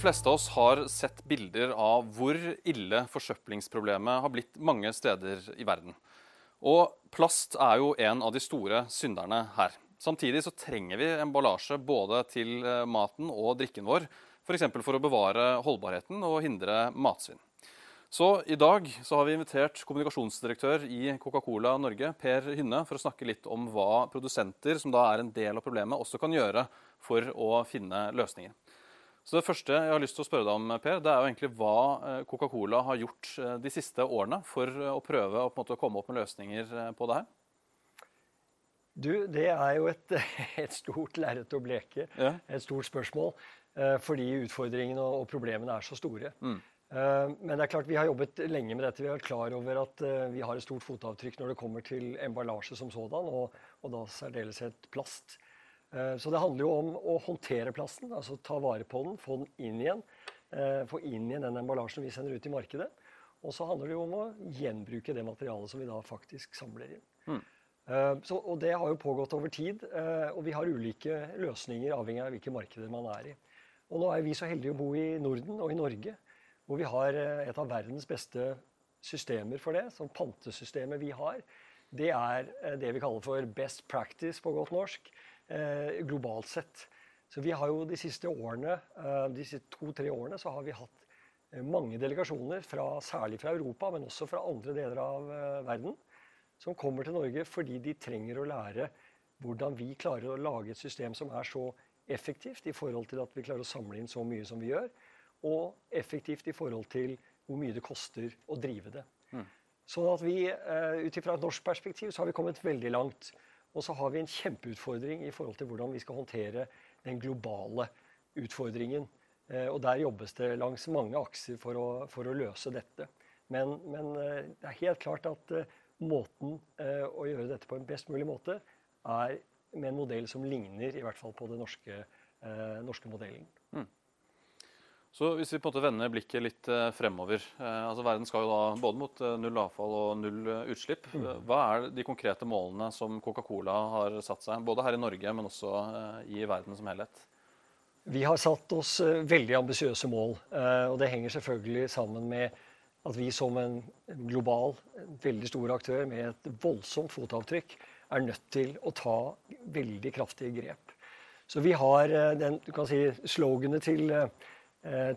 fleste av oss har sett bilder av hvor ille forsøplingsproblemet har blitt mange steder i verden. Og plast er jo en av de store synderne her. Samtidig så trenger vi emballasje både til eh, maten og drikken vår, f.eks. For, for å bevare holdbarheten og hindre matsvinn. Så i dag så har vi invitert kommunikasjonsdirektør i Coca-Cola Norge, Per Hynne, for å snakke litt om hva produsenter, som da er en del av problemet, også kan gjøre for å finne løsninger. Så Det første jeg har lyst til å spørre deg om, Per, det er jo egentlig hva eh, Coca-Cola har gjort eh, de siste årene for å prøve å måte, komme opp med løsninger på det her? Du, det er jo et, et stort lerret å bleke. Ja. Et stort spørsmål. Eh, fordi utfordringene og problemene er så store. Mm. Eh, men det er klart vi har jobbet lenge med dette. Vi har vært klar over at eh, vi har et stort fotavtrykk når det kommer til emballasje som sådan, og, og da særdeleshet plast. Så det handler jo om å håndtere plasten, altså ta vare på den, få den inn igjen. Få inn igjen den emballasjen vi sender ut i markedet. Og så handler det jo om å gjenbruke det materialet som vi da faktisk samler inn. Mm. Så, og det har jo pågått over tid, og vi har ulike løsninger avhengig av hvilke markeder man er i. Og nå er vi så heldige å bo i Norden og i Norge, hvor vi har eh, et av verdens beste systemer for det. Som pantesystemet vi har, det er eh, det vi kaller for best practice på godt norsk, eh, globalt sett. Så vi har jo de siste årene, de siste to-tre årene så har vi hatt mange delegasjoner, fra, særlig fra Europa, men også fra andre deler av verden, som kommer til Norge fordi de trenger å lære hvordan vi klarer å lage et system som er så effektivt i forhold til at vi klarer å samle inn så mye som vi gjør, og effektivt i forhold til hvor mye det koster å drive det. Mm. Sånn at vi, Ut ifra et norsk perspektiv så har vi kommet veldig langt. Og så har vi en kjempeutfordring i forhold til hvordan vi skal håndtere den globale utfordringen. Uh, og der jobbes det langs mange akser for å, for å løse dette. Men, men uh, det er helt klart at måten å gjøre dette på en best mulig måte er med en modell som ligner i hvert fall på den norske, eh, norske modellen. Mm. Så Hvis vi på en måte vender blikket litt eh, fremover eh, altså Verden skal jo da både mot eh, null avfall og null utslipp. Mm. Hva er de konkrete målene som Coca-Cola har satt seg, både her i Norge, men også i verden som helhet? Vi har satt oss veldig ambisiøse mål. og Det henger selvfølgelig sammen med at vi som en global, veldig stor aktør med et voldsomt fotavtrykk er nødt til å ta veldig kraftige grep. Så vi har den, du kan si, sloganet til,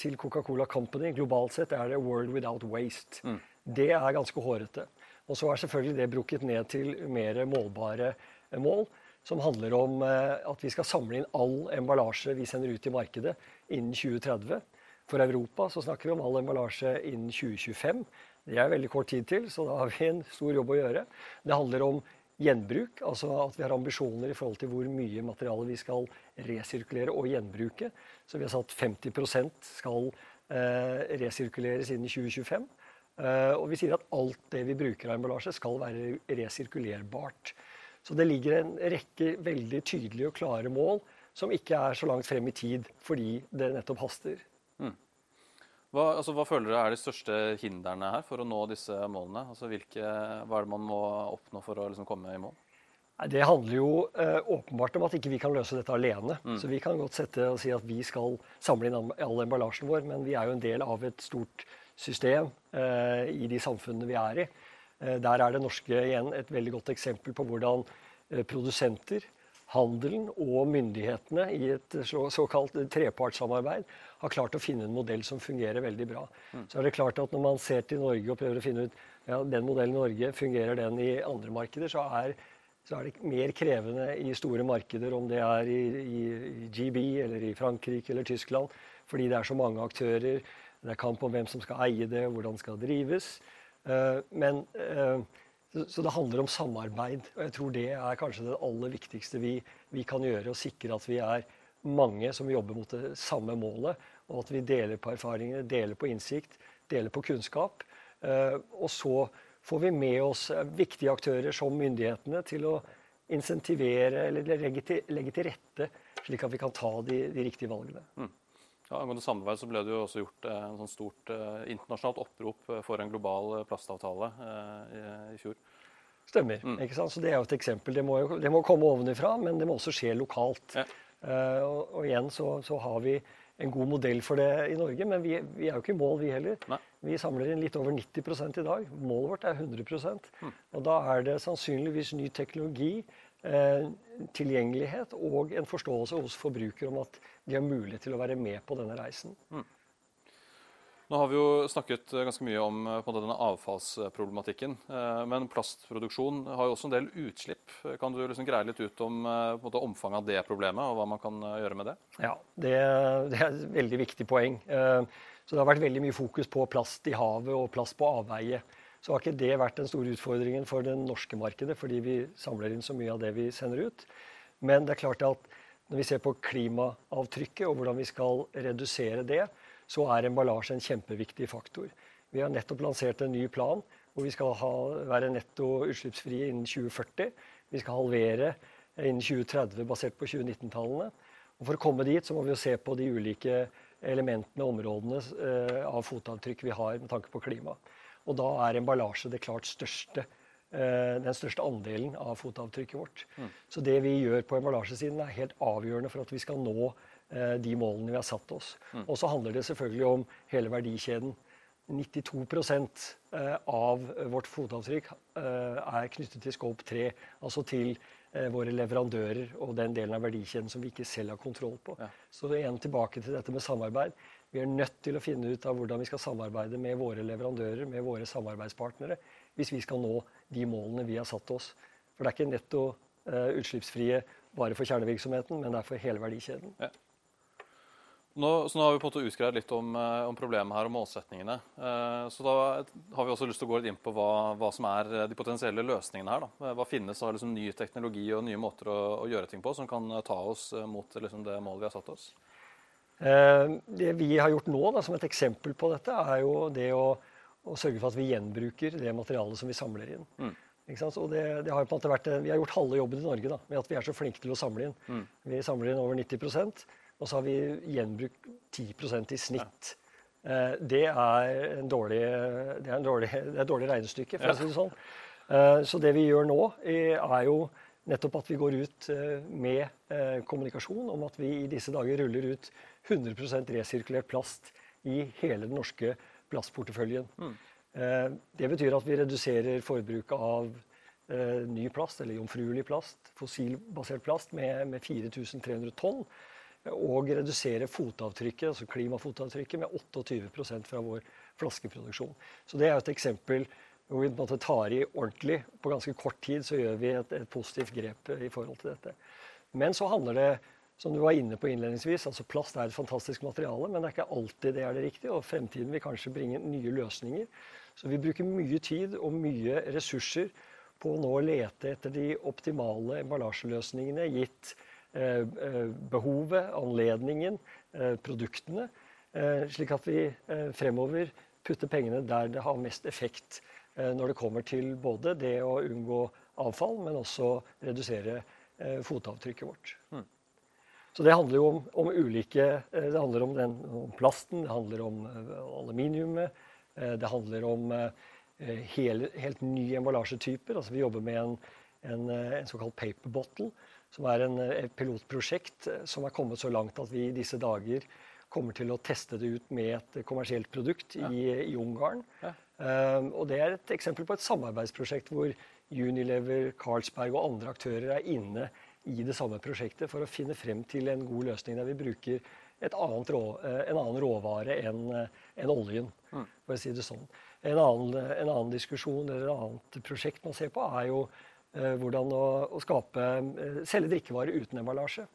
til Coca-Cola Company globalt sett er det 'World without waste'. Mm. Det er ganske hårete. Og så er selvfølgelig det brukket ned til mer målbare mål, som handler om eh, at vi skal samle inn all emballasje vi sender ut i markedet innen 2030. For Europa så snakker vi om all emballasje innen 2025. Det er veldig kort tid til, så da har vi en stor jobb å gjøre. Det handler om gjenbruk. Altså at vi har ambisjoner i forhold til hvor mye materiale vi skal resirkulere og gjenbruke. Så vi har satt 50% skal eh, resirkuleres innen 2025. Eh, og vi sier at alt det vi bruker av emballasje, skal være resirkulerbart. Så det ligger en rekke veldig tydelige og klare mål som ikke er så langt frem i tid fordi det nettopp haster. Hva, altså, hva, føler dere er de største hindrene her for å nå disse målene? Altså, hvilke, hva er det man må oppnå for å liksom, komme i mål? Det handler jo eh, åpenbart om at ikke vi kan løse dette alene. Mm. Så Vi kan godt sette og si at vi skal samle inn all emballasjen vår, men vi er jo en del av et stort system eh, i de samfunnene vi er i. Eh, der er det norske igjen et veldig godt eksempel på hvordan eh, produsenter handelen og myndighetene i et såkalt trepartssamarbeid har klart å finne en modell som fungerer veldig bra. Mm. Så er det klart at Når man ser til Norge og prøver å finne ut ja, den modellen i Norge, fungerer den i andre markeder, så er, så er, det mer krevende i store markeder, om det er i, i, i GB eller i Frankrike eller Tyskland, fordi det er så mange aktører. Det er kamp om hvem som skal eie det, hvordan det skal drives. Uh, men uh, så det handler om samarbeid. Og jeg tror det er kanskje det aller viktigste vi, vi kan gjøre. Å sikre at vi er mange som jobber mot det samme målet. Og at vi deler på erfaringer, deler på innsikt, deler på kunnskap. Eh, og så får vi med oss viktige aktører som myndighetene til å insentivere eller legge til, legge til rette, slik at vi kan ta de, de riktige valgene. Mm. Ja, Angående samarbeid så ble det jo også gjort eh, en sånn stort eh, internasjonalt opprop eh, for en global plastavtale eh, i, i, fjor. Stemmer. Mm. ikke sant? Så Det er jo et eksempel. Det må, jo, det må komme ovenifra, men det må også skje lokalt. Ja. Eh, og, og, igjen så, så, har vi en god modell for det i Norge. Men vi, vi er jo ikke i mål, vi heller. Nei. Vi samler inn litt over 90% i dag. Målet vårt er 100 Mm. Og da er det sannsynligvis ny teknologi, eh, tilgjengelighet og en forståelse hos forbruker om at de har mulighet til å være med på denne reisen. Nå har vi jo snakket eh, ganske mye om eh, måte, denne avfallsproblematikken. eh, Men plastproduksjon har jo også en del utslipp. Kan du liksom greie litt ut om måte, omfanget av det problemet, og hva man kan gjøre med det? Ja, det, det er et veldig viktig poeng. Så det har vært veldig mye fokus på plast i havet og plast på avveie. Så har ikke det vært den store utfordringen for det norske markedet, fordi vi samler inn så mye av det vi sender ut. Men det er klart at når vi ser på klimaavtrykket og hvordan vi skal redusere det, så er emballasje en kjempeviktig faktor. Vi har nettopp lansert en ny plan hvor vi skal ha, være netto utslippsfrie innen 2040. Vi skal halvere innen 2030 basert på 2019-tallene. Og For å komme dit så må vi jo se på de ulike elementene og områdene eh, av fotavtrykk vi har med tanke på klima. Og da er emballasje det klart største, eh, den største andelen av fotavtrykket vårt. Så det vi gjør på emballasjesiden er helt avgjørende for at vi skal nå de målene vi har satt oss. Og så handler det selvfølgelig om hele verdikjeden. 92 eh, av vårt fotavtrykk eh, er knyttet til Scope 3, altså til eh, våre leverandører og den delen av verdikjeden som vi ikke selv har kontroll på. Ja. Så igjen tilbake til dette med samarbeid. Vi er nødt til å finne ut av hvordan vi skal samarbeide med våre leverandører, med våre samarbeidspartnere, hvis vi skal nå de målene vi har satt oss. For det er ikke netto eh, utslippsfrie bare for kjernevirksomheten, men det er for hele verdikjeden. Nå, så nå har vi på en måte utskrevet litt om, eh, om problemet her og målsetningene. Eh, så da har vi også lyst til å gå litt inn på hva, hva som er eh, de potensielle løsningene her. Da. Hva finnes av liksom, ny teknologi og nye måter å, å gjøre ting på som kan ta oss mot liksom, det målet vi har satt oss? Det vi har gjort nå, da, som et eksempel på dette, er jo det å, å sørge for at vi gjenbruker det materialet som vi samler inn. Mm. Og det, det har på en måte vært, vi har gjort halve jobben i Norge da, med at vi er så flinke til å samle inn. Mm. Vi samler inn over 90 og så har vi gjenbrukt 10% i snitt. Eh, Det er, en dårlig, det, er en dårlig, det er et dårlig regnestykke, for å si det sånn. Eh, Så det vi gjør nå, er jo nettopp at vi går ut eh, med kommunikasjon om at vi i disse dager ruller ut 100% resirkulert plast i hele den norske plastporteføljen. Eh, Det betyr at vi reduserer forbruket av ny plast, eller jomfruelig plast, fossilbasert plast, med, med 4300 tonn. Og redusere fotavtrykket, altså klimafotavtrykket med 28% fra vår flaskeproduksjon. Så det er et eksempel hvor vi på en måte tar i ordentlig. På ganske kort tid så gjør vi et, et positivt grep i forhold til dette. Men så handler det, som du var inne på innledningsvis, altså plast er et fantastisk materiale, men det er ikke alltid det er det riktige, og fremtiden vil kanskje bringe nye løsninger. Så vi bruker mye tid og mye ressurser på å nå lete etter de optimale emballasjeløsningene, gitt eh, eh, behovet, anledningen, eh, produktene, eh, slik at vi eh, fremover putter pengene der det har mest effekt eh, når det kommer til både det å unngå avfall, men også redusere eh, fotavtrykket vårt. Så det handler jo om, om ulike eh, Det handler om, den, om plasten, det handler om eh, aluminiumet, eh, det handler om eh, hele, helt nye emballasjetyper. Altså vi jobber med en, en, eh, en såkalt paper bottle, som er en, eh, et pilotprosjekt eh, som er kommet så langt at vi i disse dager kommer til å teste det ut med et kommersielt produkt i, i Ungarn. Ja. Um, og det er et eksempel på et samarbeidsprosjekt hvor Unilever, Carlsberg og andre aktører er inne i det samme prosjektet for å finne frem til en god løsning der vi bruker rå, eh, en annen råvare enn en oljen, for å si det sånn. En annen, en annen diskusjon eller et annet prosjekt man ser på, er jo eh, hvordan å, å skape, eh, selge drikkevarer uten emballasje.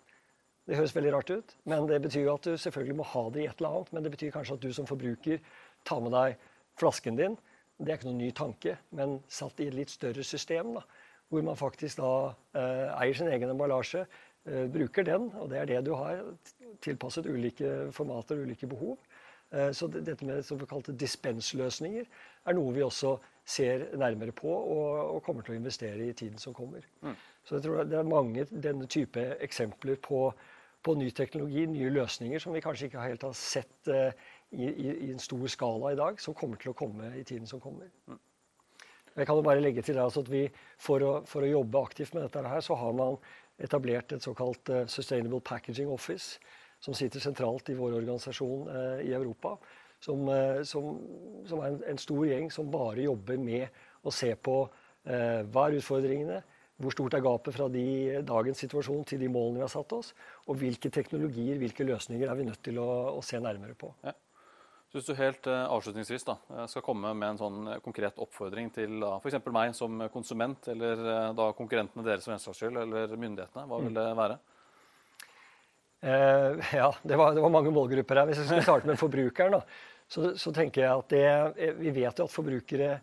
Det høres veldig rart ut, men det betyr jo at du selvfølgelig må ha det i et eller annet. Men det betyr kanskje at du som forbruker tar med deg flasken din. Det er ikke noen ny tanke, men satt i et litt større system. da, Hvor man faktisk da eh, eier sin egen emballasje, eh, bruker den, og det er det du har, tilpasset ulike formater og ulike behov. Eh, så dette med såkalte dispensløsninger er noe vi også ser nærmere på og, og kommer til å investere i tiden som kommer. Så jeg tror det er mange denne type eksempler på, på ny teknologi, nye løsninger, som vi kanskje ikke helt har sett eh, i, i, i en stor skala i dag, som kommer til å komme i tiden som kommer. Jeg kan jo bare legge til altså at vi, for å, for å jobbe aktivt med dette her, så har man etablert et såkalt uh, Sustainable Packaging Office, som sitter sentralt i vår organisasjon i Europa. Som, som, som er en, en, stor gjeng som bare jobber med å se på hva er utfordringene, hvor stort er gapet fra de, dagens situasjon til de målene vi har satt oss, og hvilke teknologier, hvilke løsninger er vi nødt til å, å se nærmere på. Ja. Så hvis du helt eh, avslutningsvis da, eh, skal komme med en sånn eh, konkret oppfordring til f.eks. meg som konsument, eller da konkurrentene deres for skyld, eller myndighetene, hva vil mm. det være? Eh, ja, det var, det var, mange målgrupper her. Hvis jeg skulle starte med forbrukeren, da, så, så, tenker jeg at det, vi vet jo at forbrukere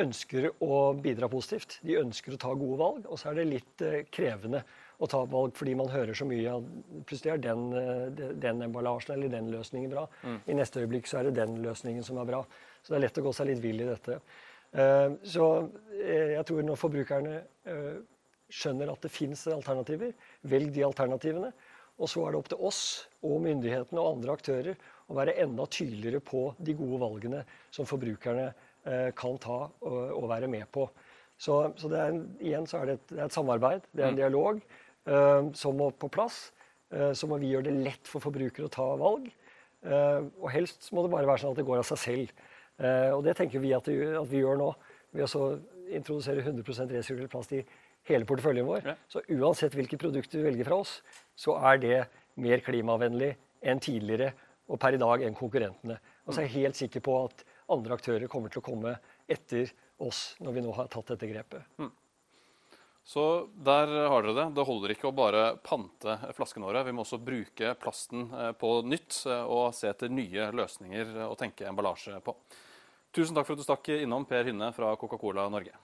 ønsker å bidra positivt. De ønsker å ta gode valg. Og så er det litt krevende å ta valg fordi man hører så mye at plutselig er den, eh, den emballasjen eller den løsningen bra. Mm. I neste øyeblikk så er det den løsningen som er bra. Så det er lett å gå seg litt vill i dette. Eh, så eh, jeg tror når forbrukerne skjønner at det fins alternativer, velg de alternativene. Og så er det opp til oss og myndighetene og andre aktører å være enda tydeligere på de gode valgene som forbrukerne kan ta og være med på. Så, så er, igjen så er det, et, det er et samarbeid, det er en mm. dialog. Eh, som må på plass. Eh, så må vi gjøre det lett for forbrukere å ta valg. Eh, og helst må det bare være sånn at det går av seg selv. Og det tenker vi at, at vi gjør nå ved å introdusere 100% resirkulert plast i hele porteføljen vår. Så uansett hvilket produkt du velger fra oss, så er det mer klimavennlig enn tidligere og per i dag enn konkurrentene. Og så er jeg helt sikker på at andre aktører kommer til å komme etter oss når vi nå har tatt dette grepet. Mm. Så der har dere det. Det holder ikke å bare pante flaskene våre. Vi må også bruke plasten eh, på nytt eh, og se etter nye løsninger og tenke emballasje på. Tusen takk for at du stakk innom, Per Hynne fra Coca-Cola Norge.